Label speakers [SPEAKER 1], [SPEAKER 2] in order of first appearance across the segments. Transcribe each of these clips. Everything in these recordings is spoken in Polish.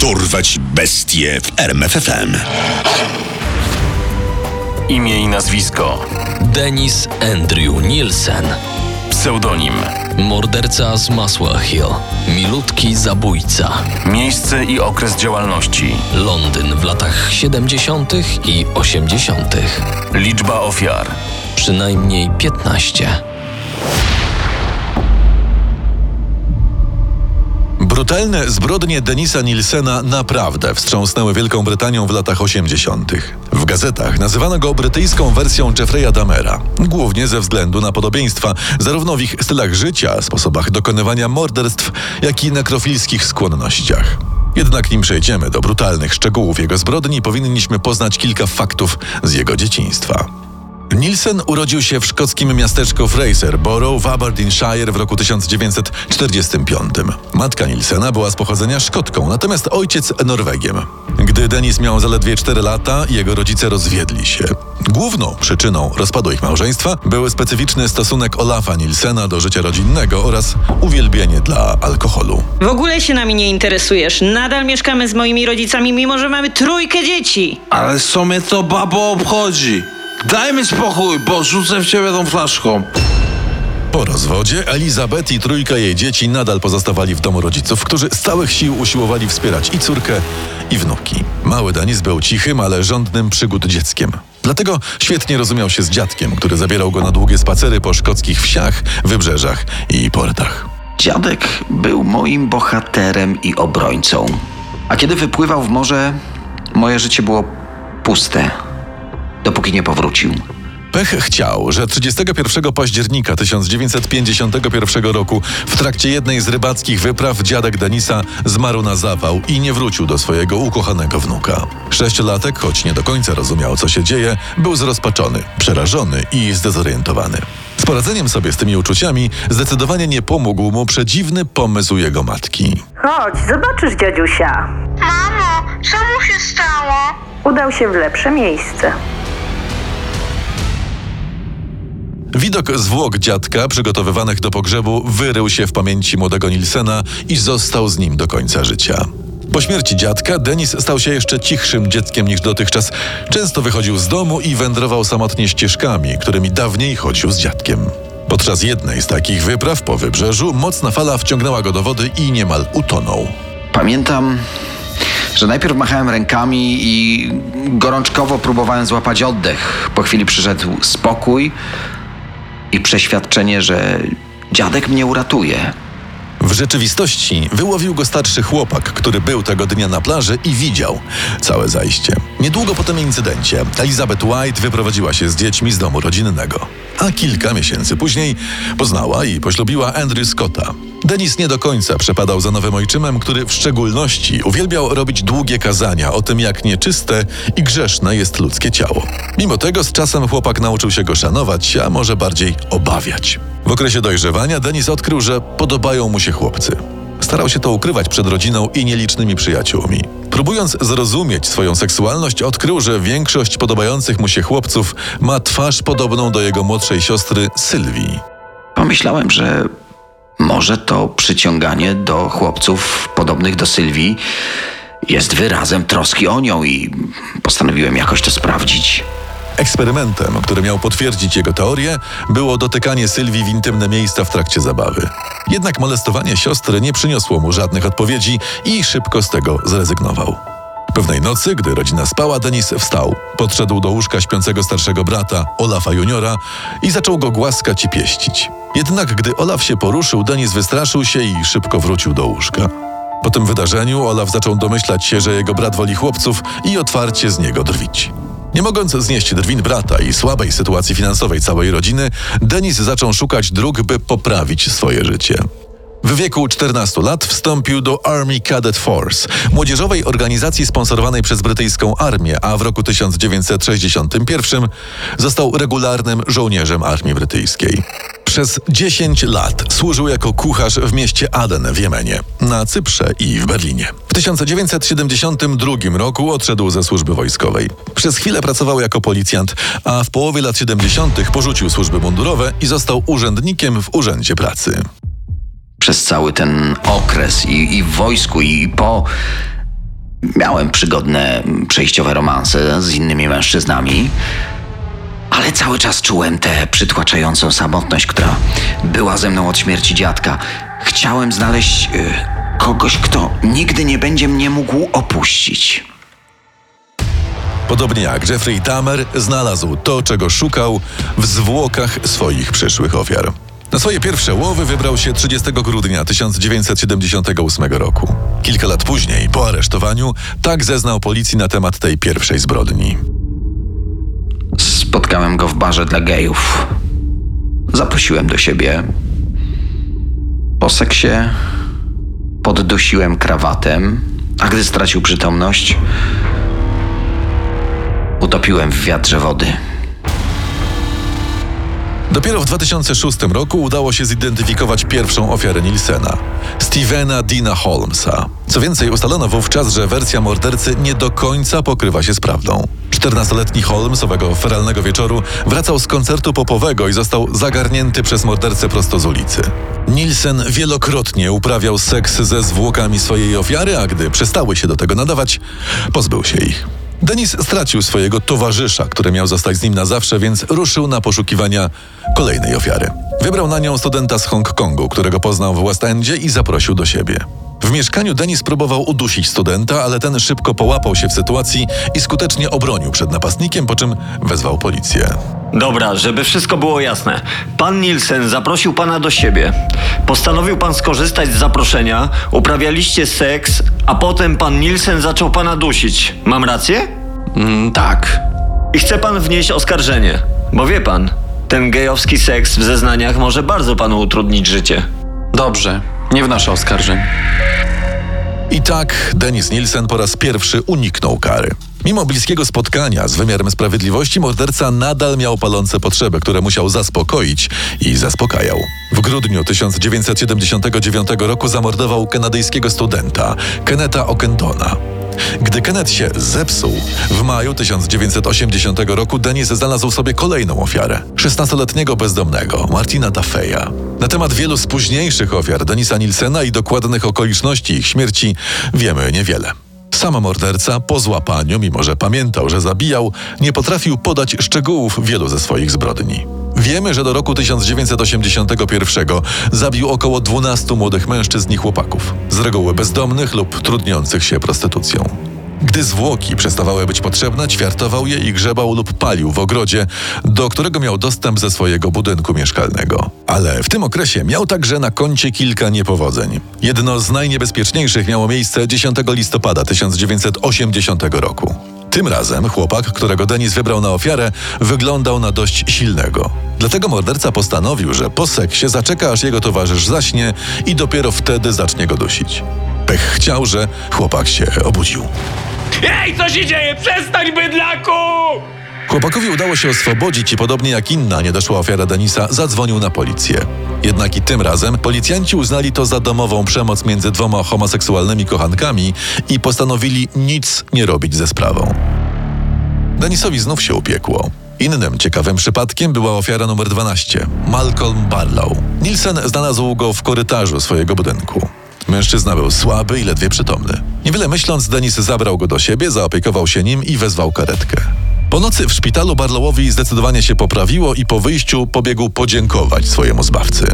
[SPEAKER 1] Dorwać bestie w RMFFM.
[SPEAKER 2] Imię i nazwisko.
[SPEAKER 3] Denis Andrew Nielsen.
[SPEAKER 2] Pseudonim.
[SPEAKER 3] Morderca z Maswell Hill. Milutki zabójca.
[SPEAKER 2] Miejsce i okres działalności.
[SPEAKER 3] Londyn w latach 70. i 80.
[SPEAKER 2] Liczba ofiar.
[SPEAKER 3] Przynajmniej 15.
[SPEAKER 4] Brutalne zbrodnie Denisa Nilsena naprawdę wstrząsnęły Wielką Brytanią w latach 80. W gazetach nazywano go brytyjską wersją Jeffrey'a Dahmera, głównie ze względu na podobieństwa zarówno w ich stylach życia, sposobach dokonywania morderstw, jak i nekrofilskich skłonnościach. Jednak nim przejdziemy do brutalnych szczegółów jego zbrodni, powinniśmy poznać kilka faktów z jego dzieciństwa. Nielsen urodził się w szkockim miasteczku Fraser Borough w Aberdeenshire w roku 1945. Matka Nilsena była z pochodzenia Szkotką, natomiast ojciec Norwegiem. Gdy Denis miał zaledwie 4 lata, jego rodzice rozwiedli się. Główną przyczyną rozpadu ich małżeństwa był specyficzny stosunek Olafa Nilsena do życia rodzinnego oraz uwielbienie dla alkoholu.
[SPEAKER 5] W ogóle się nami nie interesujesz. Nadal mieszkamy z moimi rodzicami, mimo że mamy trójkę dzieci.
[SPEAKER 6] Ale co mnie to babo obchodzi? Daj mi spokój, bo rzucę w ciebie tą flaszką.
[SPEAKER 4] Po rozwodzie Elizabeth i trójka jej dzieci nadal pozostawali w domu rodziców, którzy z całych sił usiłowali wspierać i córkę, i wnuki. Mały Denis był cichym, ale żądnym przygód dzieckiem. Dlatego świetnie rozumiał się z dziadkiem, który zabierał go na długie spacery po szkockich wsiach, wybrzeżach i portach.
[SPEAKER 7] Dziadek był moim bohaterem i obrońcą. A kiedy wypływał w morze, moje życie było puste, dopóki nie powrócił.
[SPEAKER 4] Pech chciał, że 31 października 1951 roku w trakcie jednej z rybackich wypraw dziadek Denisa zmarł na zawał i nie wrócił do swojego ukochanego wnuka. Sześciolatek, choć nie do końca rozumiał, co się dzieje, był zrozpaczony, przerażony i zdezorientowany. Z poradzeniem sobie z tymi uczuciami zdecydowanie nie pomógł mu przedziwny pomysł jego matki.
[SPEAKER 8] Chodź, zobaczysz dziadziusia.
[SPEAKER 9] Mamo, co mu się stało?
[SPEAKER 8] Udał się w lepsze miejsce.
[SPEAKER 4] Widok zwłok dziadka przygotowywanych do pogrzebu wyrył się w pamięci młodego Nilsena i został z nim do końca życia. Po śmierci dziadka Denis stał się jeszcze cichszym dzieckiem niż dotychczas. Często wychodził z domu i wędrował samotnie ścieżkami, którymi dawniej chodził z dziadkiem. Podczas jednej z takich wypraw po wybrzeżu mocna fala wciągnęła go do wody i niemal utonął.
[SPEAKER 7] Pamiętam, że najpierw machałem rękami i gorączkowo próbowałem złapać oddech. Po chwili przyszedł spokój i przeświadczenie, że dziadek mnie uratuje.
[SPEAKER 4] W rzeczywistości wyłowił go starszy chłopak, który był tego dnia na plaży i widział całe zajście. Niedługo po tym incydencie Elizabeth White wyprowadziła się z dziećmi z domu rodzinnego. A kilka miesięcy później poznała i poślubiła Andrew Scotta. Denis nie do końca przepadał za nowym ojczymem, który w szczególności uwielbiał robić długie kazania o tym, jak nieczyste i grzeszne jest ludzkie ciało. Mimo tego z czasem chłopak nauczył się go szanować, a może bardziej obawiać. W okresie dojrzewania Denis odkrył, że podobają mu się chłopcy. Starał się to ukrywać przed rodziną i nielicznymi przyjaciółmi. Próbując zrozumieć swoją seksualność, odkrył, że większość podobających mu się chłopców ma twarz podobną do jego młodszej siostry Sylwii.
[SPEAKER 7] Pomyślałem, że może to przyciąganie do chłopców podobnych do Sylwii jest wyrazem troski o nią i postanowiłem jakoś to sprawdzić.
[SPEAKER 4] Eksperymentem, który miał potwierdzić jego teorię, było dotykanie Sylwii w intymne miejsca w trakcie zabawy. Jednak molestowanie siostry nie przyniosło mu żadnych odpowiedzi i szybko z tego zrezygnował. Pewnej nocy, gdy rodzina spała, Denis wstał, podszedł do łóżka śpiącego starszego brata, Olafa juniora, i zaczął go głaskać i pieścić. Jednak gdy Olaf się poruszył, Denis wystraszył się i szybko wrócił do łóżka. Po tym wydarzeniu Olaf zaczął domyślać się, że jego brat woli chłopców i otwarcie z niego drwić. Nie mogąc znieść drwin brata i słabej sytuacji finansowej całej rodziny, Denis zaczął szukać dróg, by poprawić swoje życie. W wieku 14 lat wstąpił do Army Cadet Force, młodzieżowej organizacji sponsorowanej przez brytyjską armię, a w roku 1961 został regularnym żołnierzem armii brytyjskiej. Przez 10 lat służył jako kucharz w mieście Aden w Jemenie, na Cyprze i w Berlinie. W 1972 roku odszedł ze służby wojskowej. Przez chwilę pracował jako policjant, a w połowie lat 70. porzucił służby mundurowe i został urzędnikiem w Urzędzie Pracy.
[SPEAKER 7] Przez cały ten okres i, i w wojsku, i po. Miałem przygodne, przejściowe romanse z innymi mężczyznami, ale cały czas czułem tę przytłaczającą samotność, która była ze mną od śmierci dziadka. Chciałem znaleźć y, kogoś, kto nigdy nie będzie mnie mógł opuścić.
[SPEAKER 4] Podobnie jak Jeffrey Dahmer znalazł to, czego szukał w zwłokach swoich przyszłych ofiar. Na swoje pierwsze łowy wybrał się 30 grudnia 1978 roku. Kilka lat później, po aresztowaniu, tak zeznał policji na temat tej pierwszej zbrodni.
[SPEAKER 7] Barze dla gejów. Zaprosiłem do siebie. Po seksie poddusiłem krawatem, a gdy stracił przytomność, utopiłem w wiatrze wody.
[SPEAKER 4] Dopiero w 2006 roku udało się zidentyfikować pierwszą ofiarę Nielsena, Stevena Dina Holmesa. Co więcej, ustalono wówczas, że wersja mordercy nie do końca pokrywa się z prawdą. 14-letni Holmes owego feralnego wieczoru wracał z koncertu popowego i został zagarnięty przez mordercę prosto z ulicy. Nielsen wielokrotnie uprawiał seks ze zwłokami swojej ofiary, a gdy przestały się do tego nadawać, pozbył się ich. Denis stracił swojego towarzysza, który miał zostać z nim na zawsze, więc ruszył na poszukiwania kolejnej ofiary. Wybrał na nią studenta z Hongkongu, którego poznał w West Endzie i zaprosił do siebie. W mieszkaniu Denis próbował udusić studenta, ale ten szybko połapał się w sytuacji i skutecznie obronił przed napastnikiem, po czym wezwał policję.
[SPEAKER 10] Dobra, żeby wszystko było jasne. Pan Nielsen zaprosił pana do siebie. Postanowił pan skorzystać z zaproszenia, uprawialiście seks, a potem pan Nielsen zaczął pana dusić. Mam rację?
[SPEAKER 3] Mm, tak.
[SPEAKER 10] I chce pan wnieść oskarżenie. Bo wie pan, ten gejowski seks w zeznaniach może bardzo panu utrudnić życie.
[SPEAKER 3] Dobrze, nie wnoszę oskarżeń.
[SPEAKER 4] I tak Denis Nielsen po raz pierwszy uniknął kary. Mimo bliskiego spotkania z wymiarem sprawiedliwości, morderca nadal miał palące potrzeby, które musiał zaspokoić i zaspokajał. W grudniu 1979 roku zamordował kanadyjskiego studenta, Kenneta Okentona. Gdy Kenneth się zepsuł, w maju 1980 roku Denis znalazł sobie kolejną ofiarę 16-letniego bezdomnego Martina Taffeya. Na temat wielu z późniejszych ofiar Denisa Nilsena i dokładnych okoliczności ich śmierci wiemy niewiele. Sam morderca po złapaniu, mimo że pamiętał, że zabijał, nie potrafił podać szczegółów wielu ze swoich zbrodni. Wiemy, że do roku 1981 zabił około 12 młodych mężczyzn i chłopaków, z reguły bezdomnych lub trudniących się prostytucją. Gdy zwłoki przestawały być potrzebne, ćwiartował je i grzebał lub palił w ogrodzie, do którego miał dostęp ze swojego budynku mieszkalnego. Ale w tym okresie miał także na koncie kilka niepowodzeń. Jedno z najniebezpieczniejszych miało miejsce 10 listopada 1980 roku. Tym razem chłopak, którego Denis wybrał na ofiarę, wyglądał na dość silnego. Dlatego morderca postanowił, że po seksie zaczeka, aż jego towarzysz zaśnie i dopiero wtedy zacznie go dusić. Pech chciał, że chłopak się obudził.
[SPEAKER 11] Ej, co się dzieje? Przestań, bydlaku!
[SPEAKER 4] Chłopakowi udało się oswobodzić i podobnie jak inna niedoszła ofiara Denisa, zadzwonił na policję. Jednak i tym razem policjanci uznali to za domową przemoc między dwoma homoseksualnymi kochankami i postanowili nic nie robić ze sprawą. Denisowi znów się upiekło. Innym ciekawym przypadkiem była ofiara numer 12, Malcolm Barlow. Nielsen znalazł go w korytarzu swojego budynku. Mężczyzna był słaby i ledwie przytomny. Niewiele myśląc, Denis zabrał go do siebie, zaopiekował się nim i wezwał karetkę. Po nocy w szpitalu Barlowowi zdecydowanie się poprawiło i po wyjściu pobiegł podziękować swojemu zbawcy.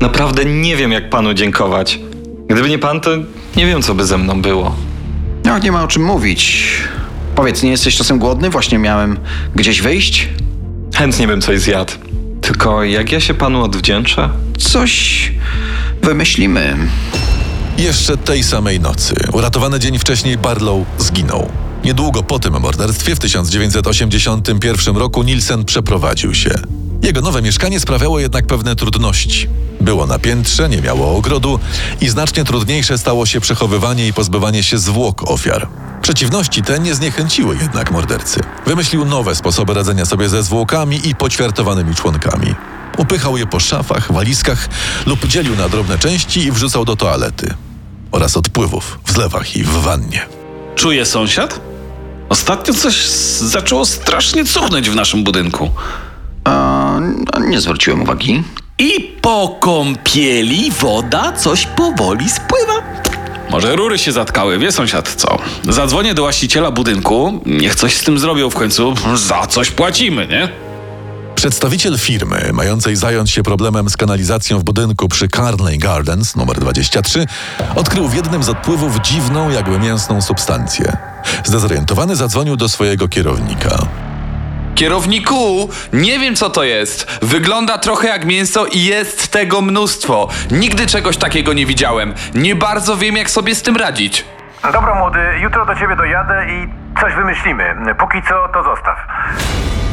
[SPEAKER 12] Naprawdę nie wiem, jak panu dziękować. Gdyby nie pan, to nie wiem, co by ze mną było.
[SPEAKER 7] No, nie ma o czym mówić. Powiedz, nie jesteś czasem głodny? Właśnie miałem gdzieś wyjść?
[SPEAKER 12] Chętnie bym coś zjadł. Tylko jak ja się panu odwdzięczę?
[SPEAKER 7] Coś wymyślimy.
[SPEAKER 4] Jeszcze tej samej nocy, uratowany dzień wcześniej, Barlow zginął. Niedługo po tym morderstwie w 1981 roku Nielsen przeprowadził się. Jego nowe mieszkanie sprawiało jednak pewne trudności. Było na piętrze, nie miało ogrodu i znacznie trudniejsze stało się przechowywanie i pozbywanie się zwłok ofiar. Przeciwności te nie zniechęciły jednak mordercy. Wymyślił nowe sposoby radzenia sobie ze zwłokami i poćwiartowanymi członkami. Upychał je po szafach, walizkach lub dzielił na drobne części i wrzucał do toalety oraz odpływów w zlewach i w wannie.
[SPEAKER 11] Czuje sąsiad? Ostatnio coś zaczęło strasznie cuchnąć w naszym budynku.
[SPEAKER 7] A, nie zwróciłem uwagi.
[SPEAKER 13] I po kąpieli woda coś powoli spływa.
[SPEAKER 11] Może rury się zatkały, wie sąsiad co? Zadzwonię do właściciela budynku, niech coś z tym zrobią w końcu. Za coś płacimy, nie?
[SPEAKER 4] Przedstawiciel firmy, mającej zająć się problemem z kanalizacją w budynku przy Carney Gardens numer 23, odkrył w jednym z odpływów dziwną, jakby mięsną substancję. Zdezorientowany zadzwonił do swojego kierownika.
[SPEAKER 13] Kierowniku, nie wiem co to jest. Wygląda trochę jak mięso i jest tego mnóstwo. Nigdy czegoś takiego nie widziałem. Nie bardzo wiem, jak sobie z tym radzić.
[SPEAKER 14] Dobra, młody, jutro do ciebie dojadę i coś wymyślimy. Póki co, to zostaw.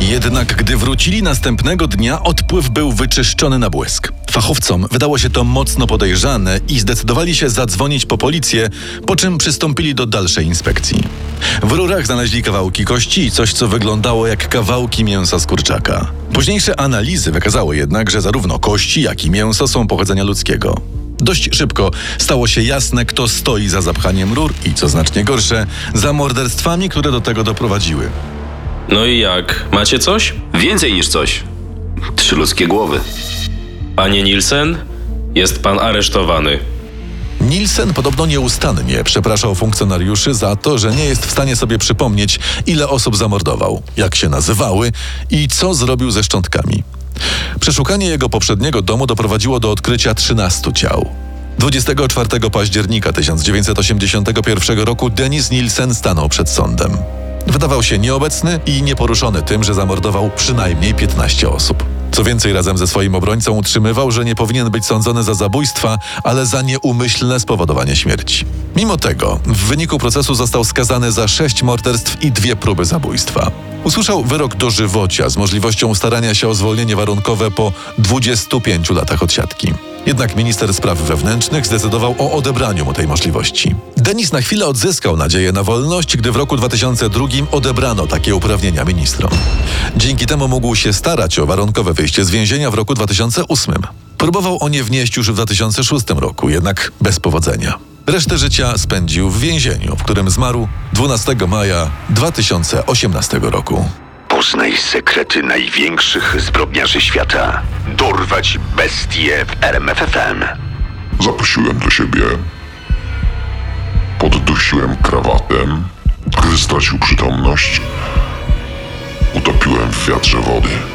[SPEAKER 4] Jednak gdy wrócili następnego dnia, odpływ był wyczyszczony na błysk. Fachowcom wydało się to mocno podejrzane i zdecydowali się zadzwonić po policję, po czym przystąpili do dalszej inspekcji. W rurach znaleźli kawałki kości i coś, co wyglądało jak kawałki mięsa z kurczaka. Późniejsze analizy wykazały jednak, że zarówno kości, jak i mięso są pochodzenia ludzkiego. Dość szybko stało się jasne, kto stoi za zapchaniem rur i, co znacznie gorsze, za morderstwami, które do tego doprowadziły.
[SPEAKER 15] No i jak? Macie coś?
[SPEAKER 2] Więcej niż coś. Trzy ludzkie głowy.
[SPEAKER 15] Panie Nielsen, jest pan aresztowany.
[SPEAKER 4] Nielsen podobno nieustannie przepraszał funkcjonariuszy za to, że nie jest w stanie sobie przypomnieć, ile osób zamordował, jak się nazywały i co zrobił ze szczątkami. Przeszukanie jego poprzedniego domu doprowadziło do odkrycia 13 ciał. 24 października 1981 roku Denis Nielsen stanął przed sądem. Wydawał się nieobecny i nieporuszony tym, że zamordował przynajmniej 15 osób. Co więcej, razem ze swoim obrońcą utrzymywał, że nie powinien być sądzony za zabójstwa, ale za nieumyślne spowodowanie śmierci. Mimo tego, w wyniku procesu został skazany za sześć morderstw i dwie próby zabójstwa. Usłyszał wyrok dożywocia z możliwością starania się o zwolnienie warunkowe po 25 latach odsiadki. Jednak minister spraw wewnętrznych zdecydował o odebraniu mu tej możliwości. Denis na chwilę odzyskał nadzieję na wolność, gdy w roku 2002 odebrano takie uprawnienia ministrom. Dzięki temu mógł się starać o warunkowe wyjście z więzienia w roku 2008. Próbował o nie wnieść już w 2006 roku, jednak bez powodzenia. Resztę życia spędził w więzieniu, w którym zmarł 12 maja 2018 roku.
[SPEAKER 1] Poznaj sekrety największych zbrodniarzy świata. Dorwać bestie w RMFFM.
[SPEAKER 16] Zaprosiłem do siebie. Poddusiłem krawatem, gdy stracił przytomność. Utopiłem w wiatrze wody.